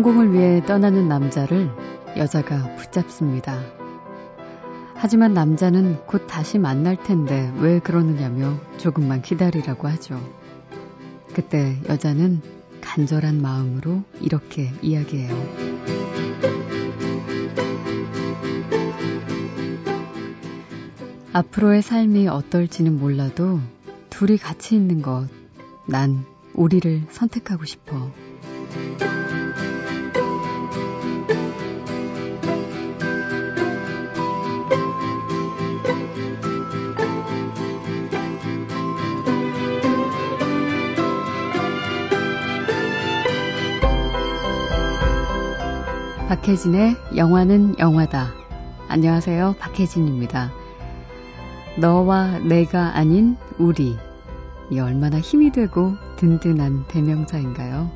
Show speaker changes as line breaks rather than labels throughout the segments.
성공을 위해 떠나는 남자를 여자가 붙잡습니다. 하지만 남자는 곧 다시 만날 텐데 왜 그러느냐며 조금만 기다리라고 하죠. 그때 여자는 간절한 마음으로 이렇게 이야기해요. 앞으로의 삶이 어떨지는 몰라도 둘이 같이 있는 것, 난 우리를 선택하고 싶어. 박혜진의 영화는 영화다. 안녕하세요. 박혜진입니다. 너와 내가 아닌 우리. 이 얼마나 힘이 되고 든든한 대명사인가요?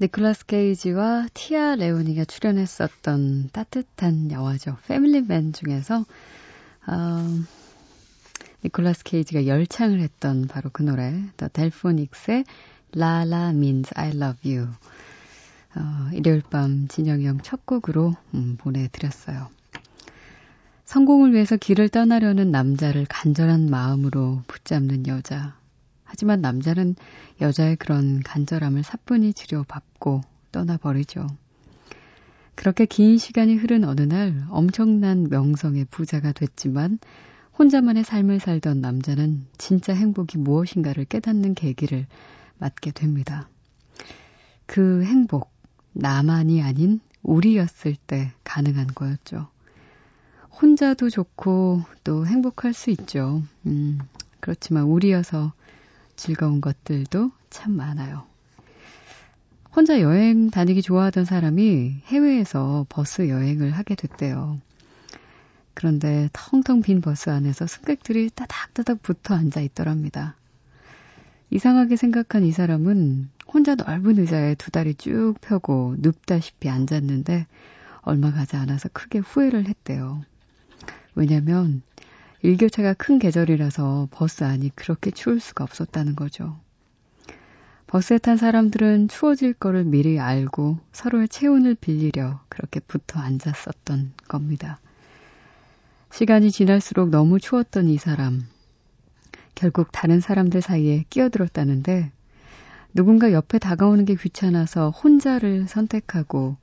니콜라스 케이지와 티아 레오니가 출연했었던 따뜻한 영화죠. 패밀리맨 중에서 어, 니콜라스 케이지가 열창을 했던 바로 그 노래 Delphonics의 La La Means I Love You 어, 일요일 밤 진영이 형 첫 곡으로 음, 보내드렸어요. 성공을 위해서 길을 떠나려는 남자를 간절한 마음으로 붙잡는 여자 하지만 남자는 여자의 그런 간절함을 사뿐히 지려받고 떠나버리죠. 그렇게 긴 시간이 흐른 어느 날 엄청난 명성의 부자가 됐지만 혼자만의 삶을 살던 남자는 진짜 행복이 무엇인가를 깨닫는 계기를 맞게 됩니다. 그 행복, 나만이 아닌 우리였을 때 가능한 거였죠. 혼자도 좋고 또 행복할 수 있죠. 음, 그렇지만 우리여서 즐거운 것들도 참 많아요. 혼자 여행 다니기 좋아하던 사람이 해외에서 버스 여행을 하게 됐대요. 그런데 텅텅 빈 버스 안에서 승객들이 따닥따닥 붙어 앉아 있더랍니다. 이상하게 생각한 이 사람은 혼자 넓은 의자에 두 다리 쭉 펴고 눕다시피 앉았는데 얼마 가지 않아서 크게 후회를 했대요. 왜냐면 일교차가 큰 계절이라서 버스 안이 그렇게 추울 수가 없었다는 거죠. 버스에 탄 사람들은 추워질 거를 미리 알고 서로의 체온을 빌리려 그렇게 붙어 앉았었던 겁니다. 시간이 지날수록 너무 추웠던 이 사람. 결국 다른 사람들 사이에 끼어들었다는데 누군가 옆에 다가오는 게 귀찮아서 혼자를 선택하고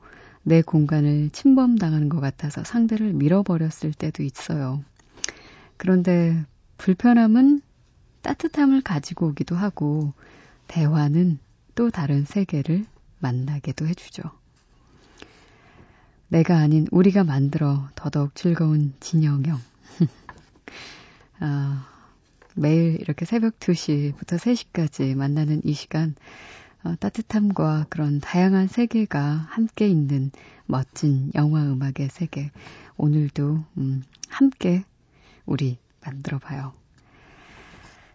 내 공간을 침범당하는 것 같아서 상대를 밀어버렸을 때도 있어요. 그런데 불편함은 따뜻함을 가지고 오기도 하고 대화는 또 다른 세계를 만나게도 해주죠. 내가 아닌 우리가 만들어 더더욱 즐거운 진영형. 아, 매일 이렇게 새벽 2시부터 3시까지 만나는 이 시간, 어, 따뜻함과 그런 다양한 세계가 함께 있는 멋진 영화 음악의 세계. 오늘도 음, 함께 우리 만들어 봐요.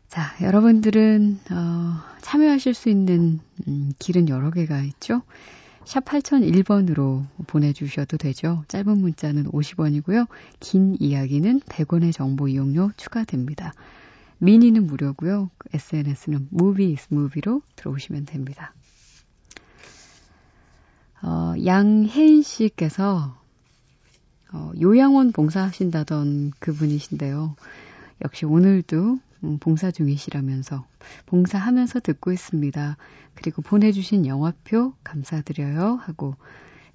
자, 여러분들은 어, 참여하실 수 있는 음, 길은 여러 개가 있죠. 샵 8001번으로 보내주셔도 되죠. 짧은 문자는 50원이고요. 긴 이야기는 100원의 정보 이용료 추가됩니다. 미니는 무료고요. SNS는 무비 is 무비로 들어오시면 됩니다. 어, 양혜인 씨께서 어, 요양원 봉사하신다던 그분이신데요. 역시 오늘도 음, 봉사 중이시라면서 봉사하면서 듣고 있습니다. 그리고 보내주신 영화표 감사드려요 하고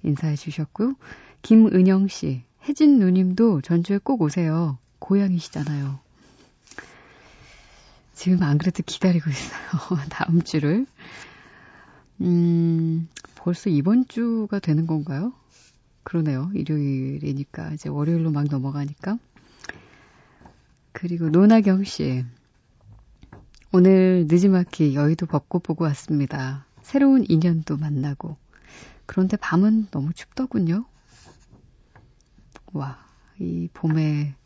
인사해 주셨고요. 김은영 씨, 혜진 누님도 전주에 꼭 오세요. 고향이시잖아요. 지금 안 그래도 기다리고 있어요. 다음 주를. 음, 벌써 이번 주가 되는 건가요? 그러네요. 일요일이니까 이제 월요일로 막 넘어가니까. 그리고 노나경 씨. 오늘 늦지막히 여의도 벚꽃 보고 왔습니다. 새로운 인연도 만나고. 그런데 밤은 너무 춥더군요. 와, 이 봄에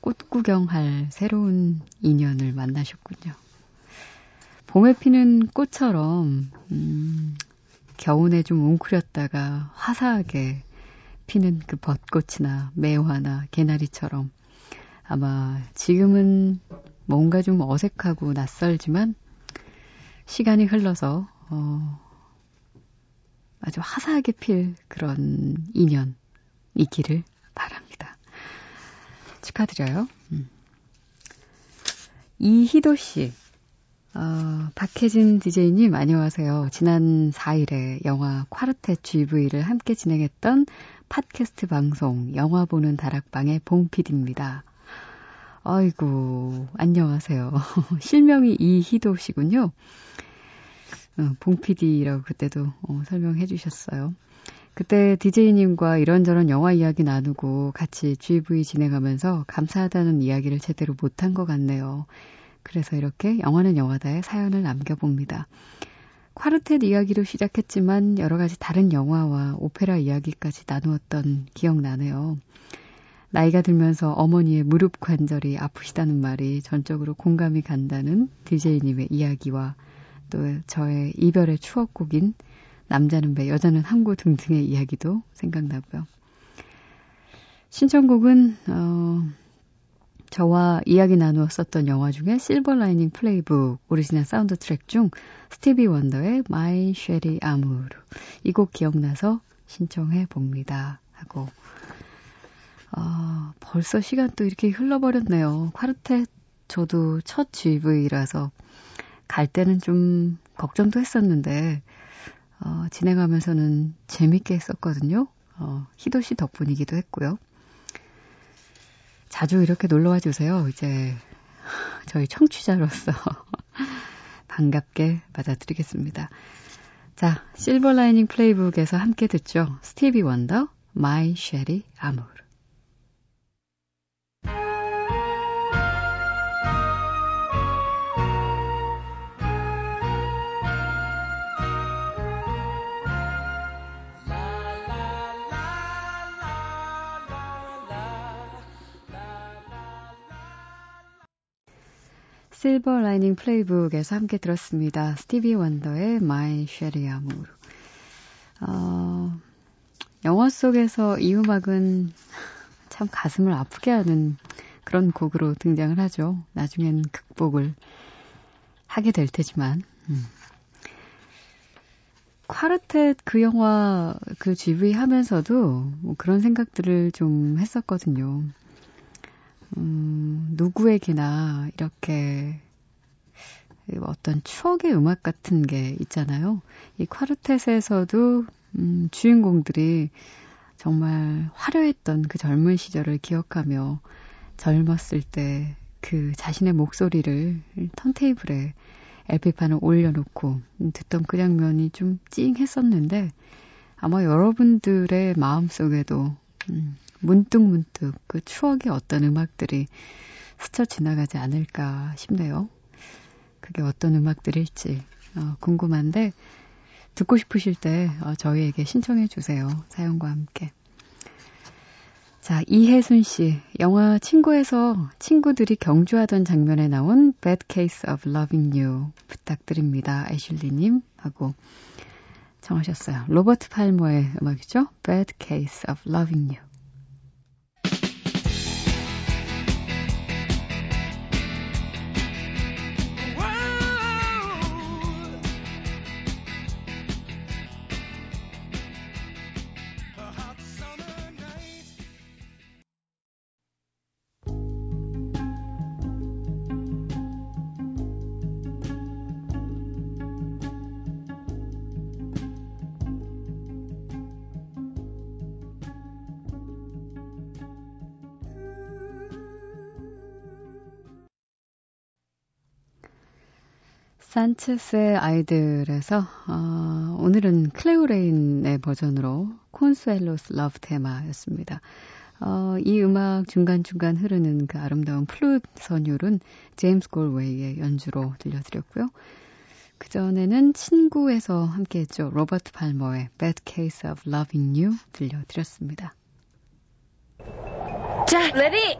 꽃 구경할 새로운 인연을 만나셨군요. 봄에 피는 꽃처럼, 음, 겨우내 좀 웅크렸다가 화사하게 피는 그 벚꽃이나 매화나 개나리처럼 아마 지금은 뭔가 좀 어색하고 낯설지만 시간이 흘러서 어, 아주 화사하게 필 그런 인연 이기를 바랍니다. 축하드려요. 음. 이희도 씨, 어, 박혜진 DJ님 안녕하세요. 지난 4일에 영화 콰르텟 GV를 함께 진행했던 팟캐스트 방송 영화 보는 다락방의 봉PD입니다. 아이고, 안녕하세요. 실명이 이희도 씨군요. 어, 봉PD라고 그때도 어, 설명해 주셨어요. 그때 DJ님과 이런저런 영화 이야기 나누고 같이 GV 진행하면서 감사하다는 이야기를 제대로 못한 것 같네요. 그래서 이렇게 영화는 영화다에 사연을 남겨봅니다. 콰르텟 이야기로 시작했지만 여러 가지 다른 영화와 오페라 이야기까지 나누었던 기억나네요. 나이가 들면서 어머니의 무릎 관절이 아프시다는 말이 전적으로 공감이 간다는 DJ님의 이야기와 또 저의 이별의 추억곡인 남자는 배, 여자는 항구 등등의 이야기도 생각나고요. 신청곡은 어, 저와 이야기 나누었었던 영화 중에 실버 라이닝 플레이북 오리지널 사운드 트랙 중 스티비 원더의 My Cherie Amour 이곡 기억나서 신청해 봅니다 하고 어, 벌써 시간 또 이렇게 흘러버렸네요. 콰르텟 저도 첫 GV라서 갈 때는 좀 걱정도 했었는데 어, 진행하면서는 재밌게 했었거든요. 어, 희도 씨 덕분이기도 했고요. 자주 이렇게 놀러와 주세요. 이제 저희 청취자로서 반갑게 받아드리겠습니다. 자, 실버 라이닝 플레이북에서 함께 듣죠. 스티비 원더, My Sherry Amour. 실버 라이닝 플레이북에서 함께 들었습니다. 스티비 원더의 My Sherry. 어, 영화 속에서 이 음악은 참 가슴을 아프게 하는 그런 곡으로 등장을 하죠. 나중엔 극복을 하게 될 테지만. 음. 콰르텟 그 영화 그 GV 하면서도 뭐 그런 생각들을 좀 했었거든요. 음, 누구에게나 이렇게 어떤 추억의 음악 같은 게 있잖아요. 이 콰르텟에서도 음, 주인공들이 정말 화려했던 그 젊은 시절을 기억하며 젊었을 때 그 자신의 목소리를 턴테이블에 LP판을 올려놓고 듣던 그 장면이 좀 찡했었는데 아마 여러분들의 마음속에도 음, 문득 문득 그 추억의 어떤 음악들이 스쳐 지나가지 않을까 싶네요. 그게 어떤 음악들일지 어, 궁금한데 듣고 싶으실 때 어, 저희에게 신청해 주세요. 사연과 함께. 자, 이혜순 씨. 영화 친구에서 친구들이 경주하던 장면에 나온 Bad Case of Loving You 부탁드립니다. 애슐리님 하고 정하셨어요. 로버트 팔머의 음악이죠. Bad Case of Loving You. 산체스의 아이들에서 어, 오늘은 클레오레인의 버전으로 Consuelo's Love Theme였습니다. 어, 이 음악 중간중간 흐르는 그 아름다운 플룻 선율은 제임스 골웨이의 연주로 들려드렸고요. 그전에는 친구에서 함께 했죠. 로버트 팔머의 Bad Case of Loving You 들려드렸습니다. 자, ready!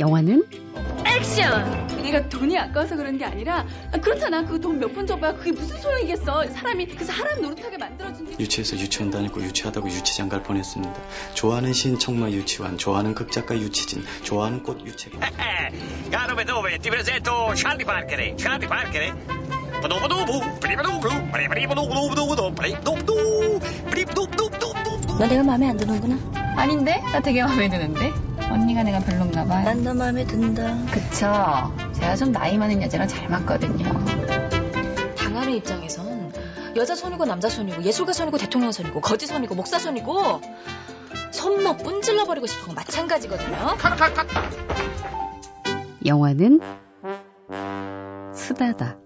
영화는
액션! 내가 돈이 아까워서 그런 게 아니라 아, 그렇잖아. 그 돈 몇 번 줘봐. 그게 무슨 소용이겠어. 사람이 그 사람 노릇하게 만들어준 게
유치해서 유치원 다니고 유치하다고 유치장 갈 뻔했습니다. 좋아하는 신 청마 유치원, 좋아하는 극작가 유치진, 좋아하는 꽃 유채비.
Caro Beethoven, ti presento Charlie Parker. Parker.
너 내가 마음에 안 드는구나.
아닌데? 나 되게 마음에 드는데? 언니가 내가 별론가 봐요.
난 너 마음에 든다.
그쵸. 제가 좀 나이 많은 여자랑 잘 맞거든요.
당하는 입장에선 여자 손이고 남자 손이고 예술가 손이고 대통령 손이고 거지 손이고 목사 손이고 손목 뿜질러 버리고 싶은 건 마찬가지거든요.
영화는 수다다.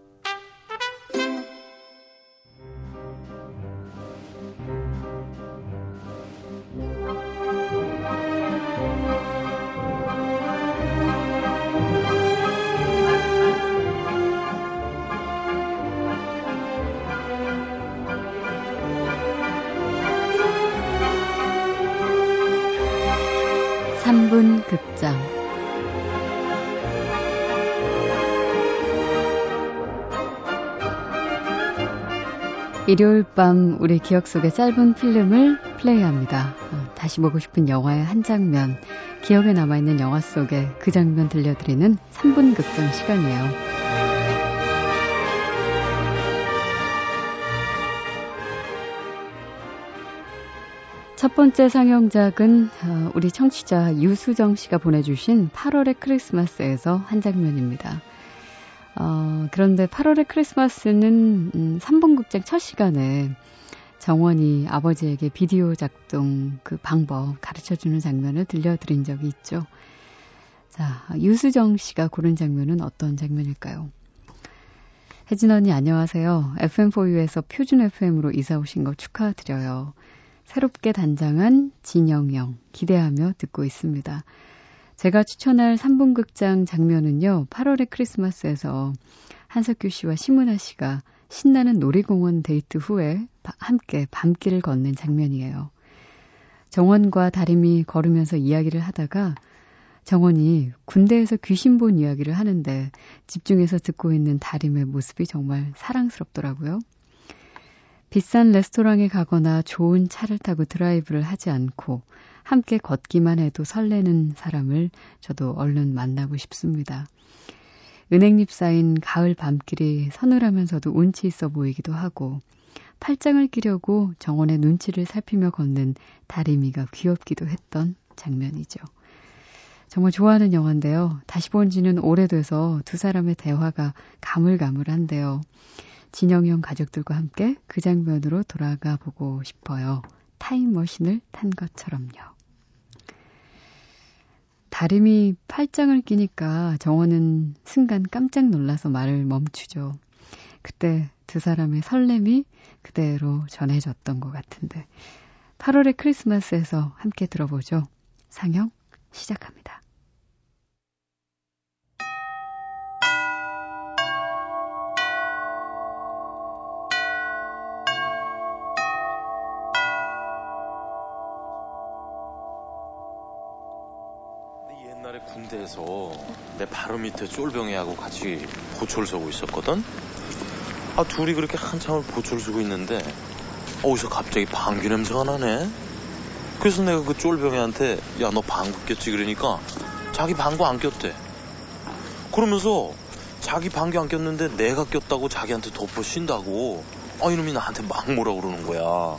일요일 밤 우리 기억 속의 짧은 필름을 플레이합니다. 어, 다시 보고 싶은 영화의 한 장면, 기억에 남아있는 영화 속의 그 장면 들려드리는 3분 극장 시간이에요. 첫 번째 상영작은 어, 우리 청취자 유수정 씨가 보내주신 8월의 크리스마스에서 한 장면입니다. 어, 그런데 8월의 크리스마스는 음, 3분 극장 첫 시간에 정원이 아버지에게 비디오 작동 그 방법 가르쳐주는 장면을 들려드린 적이 있죠. 자, 유수정 씨가 고른 장면은 어떤 장면일까요? 혜진 언니 안녕하세요. FM4U에서 표준 FM으로 이사 오신 거 축하드려요. 새롭게 단장한 진영영 기대하며 듣고 있습니다. 제가 추천할 3분 극장 장면은요. 8월의 크리스마스에서 한석규 씨와 심은하 씨가 신나는 놀이공원 데이트 후에 함께 밤길을 걷는 장면이에요. 정원과 다림이 걸으면서 이야기를 하다가 정원이 군대에서 귀신 본 이야기를 하는데 집중해서 듣고 있는 다림의 모습이 정말 사랑스럽더라고요. 비싼 레스토랑에 가거나 좋은 차를 타고 드라이브를 하지 않고 함께 걷기만 해도 설레는 사람을 저도 얼른 만나고 싶습니다. 은행잎 쌓인 가을 밤길이 서늘하면서도 운치 있어 보이기도 하고 팔짱을 끼려고 정원의 눈치를 살피며 걷는 다리미가 귀엽기도 했던 장면이죠. 정말 좋아하는 영화인데요. 다시 본 지는 오래돼서 두 사람의 대화가 가물가물한데요. 진영형 가족들과 함께 그 장면으로 돌아가 보고 싶어요. 타임머신을 탄 것처럼요. 다림이 팔짱을 끼니까 정원은 순간 깜짝 놀라서 말을 멈추죠. 그때 두 사람의 설렘이 그대로 전해졌던 것 같은데 8월의 크리스마스에서 함께 들어보죠. 상영 시작합니다.
군대에서 내 바로 밑에 쫄병이하고 같이 보초를 서고 있었거든. 아 둘이 그렇게 한참을 보초를 서고 있는데 어디서 갑자기 방귀 냄새가 나네. 그래서 내가 그 쫄병이한테 야 너 방귀 꼈지 그러니까 자기 방귀 안 꼈대. 그러면서 자기 방귀 안 꼈는데 내가 꼈다고 자기한테 덮어 쉰다고. 아 이놈이 나한테 막 뭐라 그러는 거야.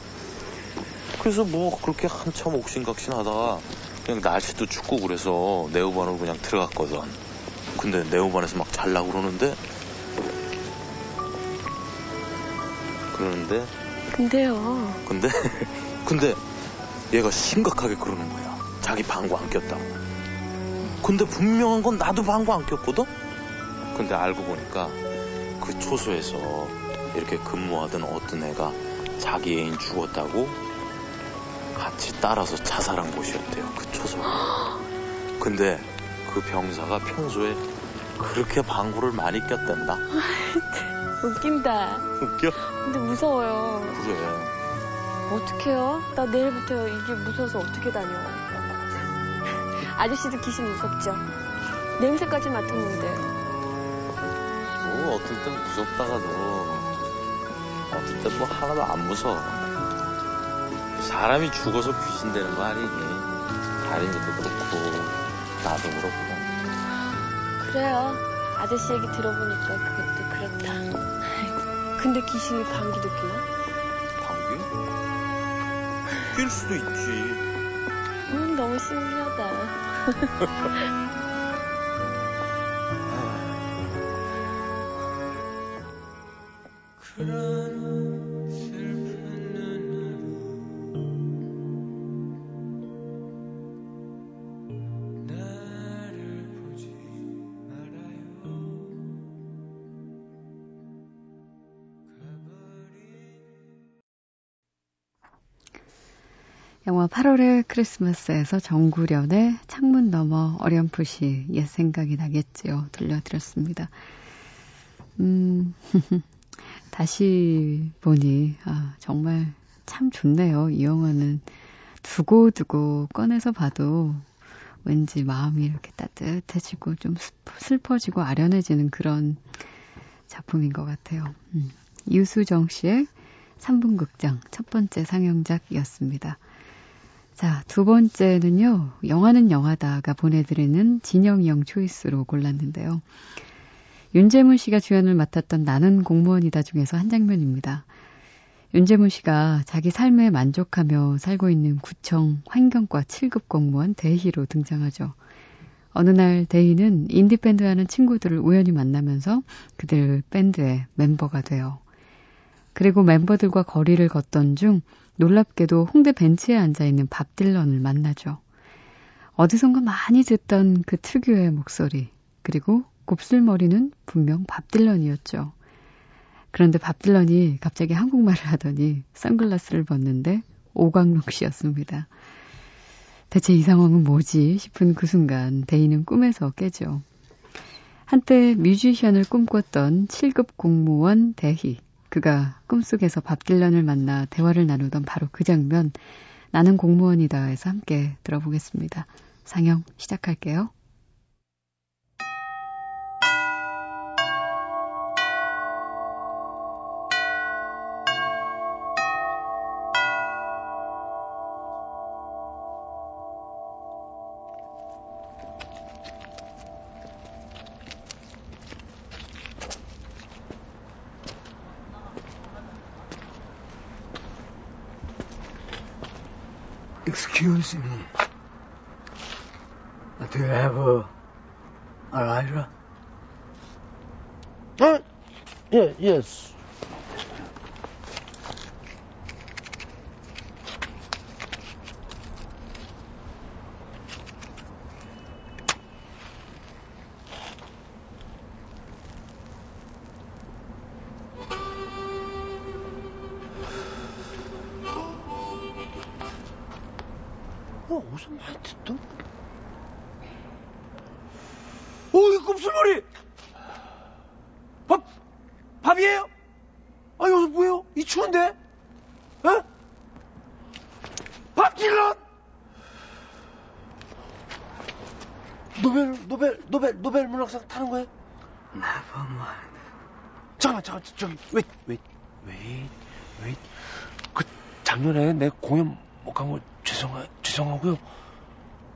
그래서 뭐 그렇게 한참 옥신각신 하다가 그냥 날씨도 춥고 그래서 네오반으로 그냥 들어갔거든. 근데 네오반에서 막 잘라 그러는데 그러는데
근데요.
근데 근데 얘가 심각하게 그러는 거야. 자기 방구 안 꼈다고. 근데 분명한 건 나도 방구 안 꼈거든. 근데 알고 보니까 그 초소에서 이렇게 근무하던 어떤 애가 자기 애인 죽었다고 같이 따라서 자살한 곳이었대요. 그 초소가. 근데 그 병사가 평소에 그렇게 방구를 많이 꼈댄다.
웃긴다.
웃겨?
근데 무서워요.
그래.
어떡해요? 나 내일부터 이게 무서워서 어떻게 다녀? 아저씨도 귀신 무섭죠?
냄새까지 맡았는데.
뭐 어떨 땐 무섭다가도 어떨 땐뭐 하나도 안 무서워. 사람이 죽어서 귀신 되는 거 아니니? 다림이도 그렇고 나도 그렇고.
그래요. 아저씨 얘기 들어보니까 그것도 그렇다. 근데 귀신이 방귀도 뀌나?
방귀? 낄 수도 있지.
음, 너무 신기하다.
영화 8월의 크리스마스에서 정구련의 창문 너머 어렴풋이 옛 생각이 나겠지요. 들려드렸습니다. 음, 다시 보니, 아, 정말 참 좋네요. 이 영화는 두고두고 꺼내서 봐도 왠지 마음이 이렇게 따뜻해지고 좀 슬퍼지고 아련해지는 그런 작품인 것 같아요. 음, 유수정 씨의 3분 극장 첫 번째 상영작이었습니다. 자, 두 번째는요, 영화는 영화다가 보내드리는 진영이 형 초이스로 골랐는데요. 윤재문 씨가 주연을 맡았던 나는 공무원이다 중에서 한 장면입니다. 윤재문 씨가 자기 삶에 만족하며 살고 있는 구청 환경과 7급 공무원 대희로 등장하죠. 어느 날 대희는 인디밴드 하는 친구들을 우연히 만나면서 그들 밴드의 멤버가 돼요. 그리고 멤버들과 거리를 걷던 중 놀랍게도 홍대 벤치에 앉아 있는 밥 딜런을 만나죠. 어디선가 많이 듣던 그 특유의 목소리, 그리고 곱슬머리는 분명 밥 딜런이었죠. 그런데 밥 딜런이 갑자기 한국말을 하더니 선글라스를 벗는데 오광록 씨였습니다. 대체 이 상황은 뭐지 싶은 그 순간 대인은 꿈에서 깨죠. 한때 뮤지션을 꿈꿨던 7급 공무원 대희. 그가 꿈속에서 밥 딜런을 만나 대화를 나누던 바로 그 장면, 나는 공무원이다 해서 함께 들어보겠습니다. 상영 시작할게요.
Excuse me. Do you have a, a lighter?
Huh? Yeah, yes. 밥, 밥이에요? 아, 여기서 뭐예요? 이 추운데? 어? 밥 딜런! 노벨, 노벨, 노벨, 노벨 문학상 타는 거예요?
Never mind.
잠깐만, 잠깐만, 저기, 왜, 왜, 왜, 왜, 그, 작년에 내 공연 못 간 거 죄송하, 죄송하고요.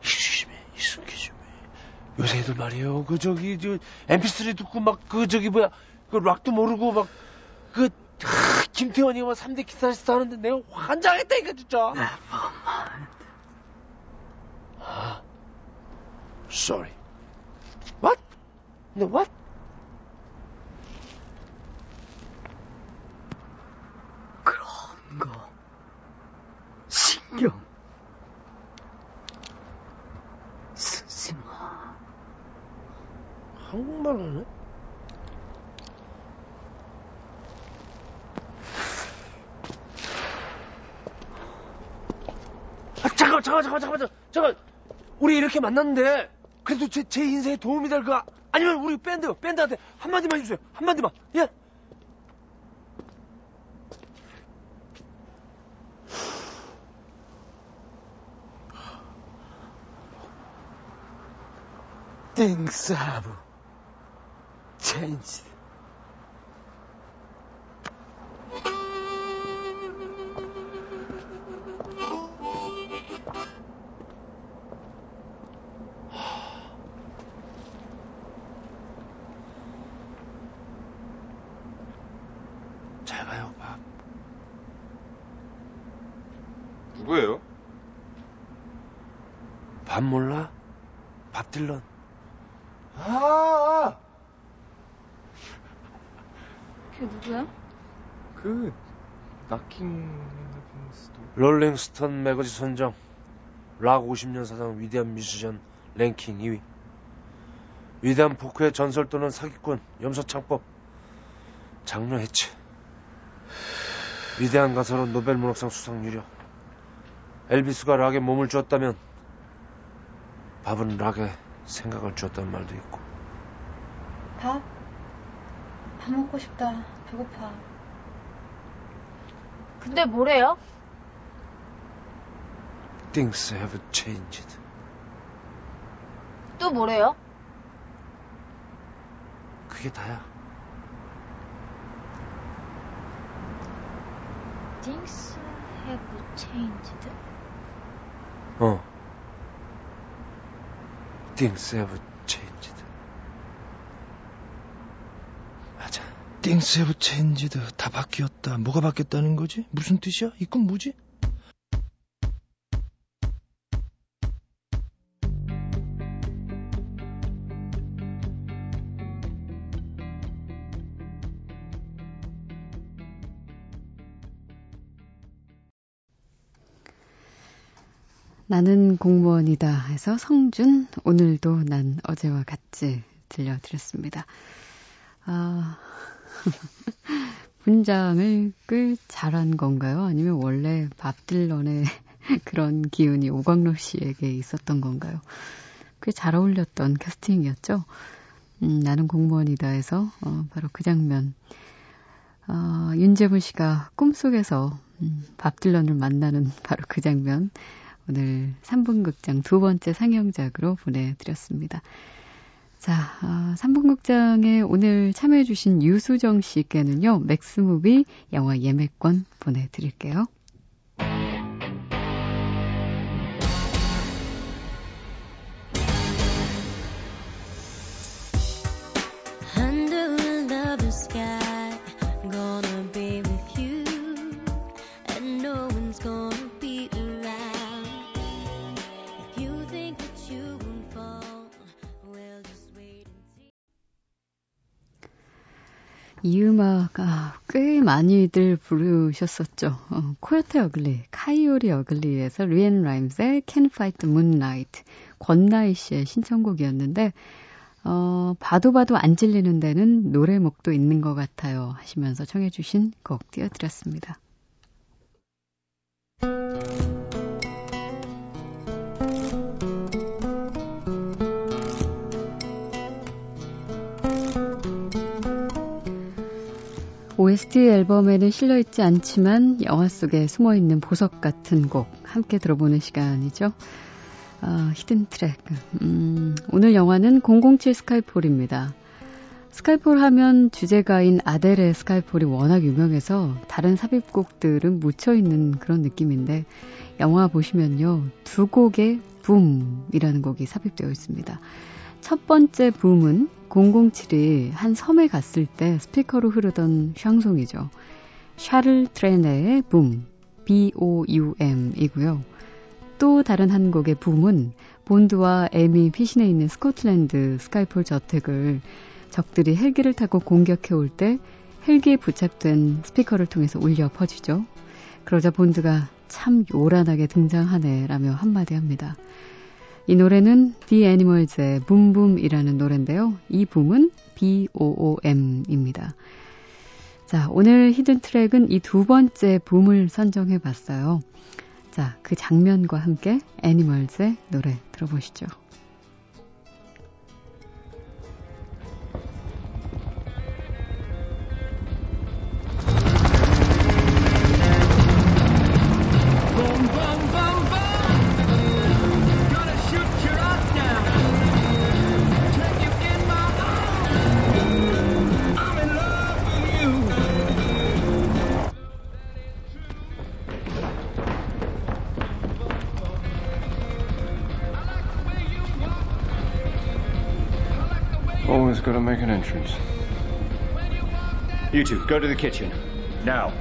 익숙해지매, 익숙해지매. 요새 애들 말이에요. 그, 저기, 저, mp3 듣고 막, 그, 저기, 뭐야, 그, 락도 모르고 막, 그, 하, 김태원이가 막 3대 기타리스트 하는데 내가 환장했다니까, 진짜. 아, sorry. What? No, what?
그런 거 신경 쓰지 마.
한국말 하네? 아, 잠깐, 잠깐, 잠깐, 잠깐, 잠깐. 우리 이렇게 만났는데, 그래도 제, 제 인생에 도움이 될 거, 아니면 우리 밴드, 밴드한테 한마디만 해주세요. 한마디만. 예? Changed. 잘 가요, 밥.
누구예요?
밥 몰라? 밥 딜런.
아,
그게 누구야?
그 Knocking Door.
롤링스톤 매거진 선정. 락 50년 사상 위대한 뮤지션 랭킹 2위. 위대한 포크의 전설 또는 사기꾼, 염소창법, 장르 해체. 위대한 가사로 노벨 문학상 수상 유력. 엘비스가 락에 몸을 주었다면 밥은 락에 생각을 주었다는 말도 있고.
밥? 밥 먹고 싶다. 배고파.
근데 뭐래요?
Things have changed.
또 뭐래요?
그게 다야.
Things have changed.
어. Things have changed.
Things have changed. 다 바뀌었다. 뭐가 바뀌었다는 거지? 무슨 뜻이야? 이건 뭐지?
나는 공무원이다 해서 성준 오늘도 난 어제와 같이 들려드렸습니다. 아 분장을 꽤 잘한 건가요? 아니면 원래 밥 딜런의 그런 기운이 오광로 씨에게 있었던 건가요? 꽤 잘 어울렸던 캐스팅이었죠. 음, 나는 공무원이다 해서 어, 바로 그 장면. 어, 윤재문 씨가 꿈속에서 음, 밥 딜런을 만나는 바로 그 장면. 오늘 3분 극장 두 번째 상영작으로 보내드렸습니다. 자, 어, 3분 극장에 오늘 참여해주신 유수정 씨께는요, 맥스무비 영화 예매권 보내드릴게요. 이 음악, 아, 꽤 많이들 부르셨었죠. 어, Coyote Ugly, Coyote Ugly에서 리앤 라임스의 Can't Fight the Moonlight, 권나희 씨의 신청곡이었는데, 어, 봐도 봐도 안 질리는 데는 노래 몫도 있는 것 같아요. 하시면서 청해주신 곡 띄워드렸습니다. OST 앨범에는 실려있지 않지만 영화 속에 숨어있는 보석 같은 곡 함께 들어보는 시간이죠. 아, hidden track. 음, 오늘 영화는 007 Skyfall입니다. Skyfall 하면 주제가인 아델의 Skyfall이 워낙 유명해서 다른 삽입곡들은 묻혀있는 그런 느낌인데 영화 보시면요. 두 곡의 Boum이라는 곡이 삽입되어 있습니다. 첫 번째 Boum은 007이 한 섬에 갔을 때 스피커로 흐르던 샹송이죠. 샤를 트레네의 Boum, B-O-U-M이고요. 또 다른 한 곡의 Boom은 본드와 M이 피신해 있는 스코틀랜드 Skyfall 저택을 적들이 헬기를 타고 공격해 올 때 헬기에 부착된 스피커를 통해서 울려 퍼지죠. 그러자 본드가 참 요란하게 등장하네 라며 한마디 합니다. 이 노래는 The Animals의 Boom Boom이라는 노래인데요. 이 Boom은 B-O-O-M입니다. 자, 오늘 히든 트랙은 이 두 번째 붐을 선정해 봤어요. 자, 그 장면과 함께 애니멀즈의 노래 들어보시죠.
Entrance.
You two, go to the kitchen. Now.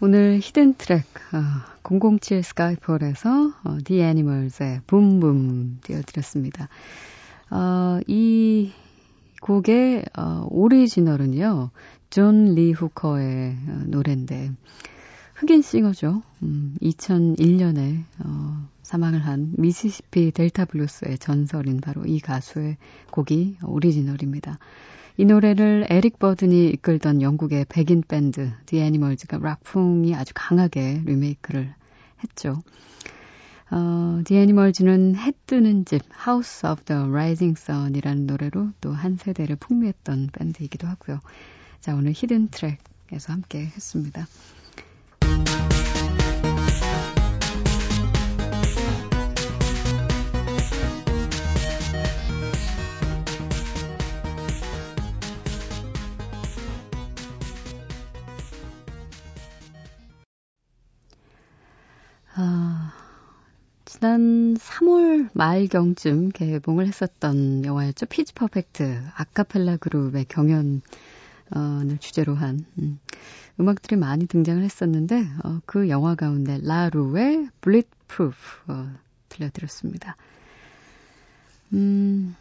오늘 hidden track 어, 007 Skyfall에서 어, The Animals의 Boom Boom 띄워드렸습니다. 어, 이 곡의 어, 오리지널은요. 존 리 후커의 어, 노래인데 흑인 싱어죠. 음, 2001년에 어, 사망을 한 미시시피 델타 블루스의 전설인 바로 이 가수의 곡이 오리지널입니다. 이 노래를 에릭 버든이 이끌던 영국의 백인 밴드 The Animals가 락풍이 아주 강하게 리메이크를 했죠. 어, The Animals는 해 뜨는 집 House of the Rising Sun이라는 노래로 또 한 세대를 풍미했던 밴드이기도 하고요. 자, 오늘 hidden track에서 함께 했습니다. 아, 지난 3월 말경쯤 개봉을 했었던 영화였죠. Pitch Perfect 아카펠라 그룹의 경연을 주제로 한 음, 음악들이 많이 등장을 했었는데 어, 그 영화 가운데 La Roux의 Bulletproof 어, 들려드렸습니다. 음,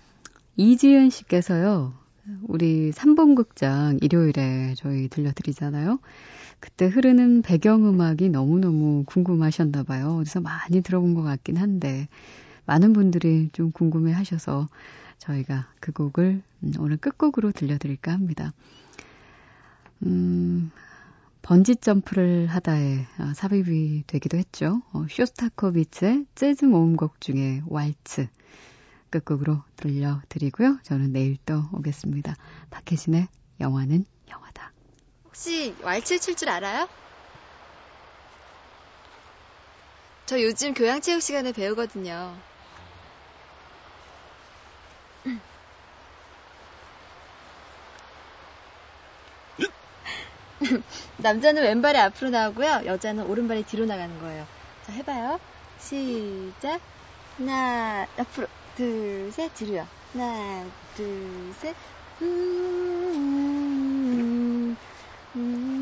이지은 씨께서요. 우리 3분 극장 일요일에 저희 들려드리잖아요. 그때 흐르는 배경음악이 너무너무 궁금하셨나 봐요. 그래서 많이 들어본 것 같긴 한데 많은 분들이 좀 궁금해 하셔서 저희가 그 곡을 오늘 끝곡으로 들려드릴까 합니다. 음, 번지 점프를 하다에 삽입이 되기도 했죠. 어, 쇼스타코비츠의 재즈 모음곡 중에 왈츠 끝곡으로 들려드리고요. 저는 내일 또 오겠습니다. 박혜진의 영화는 영화다.
혹시 왈츠 칠줄 알아요? 저 요즘 교양체육 시간에 배우거든요. 남자는 왼발이 앞으로 나오고요. 여자는 오른발이 뒤로 나가는 거예요. 자, 해봐요. 시작. 하나, 앞으로. 둘, 셋, 들려. 하나, 둘, 셋. 음, 음, 음.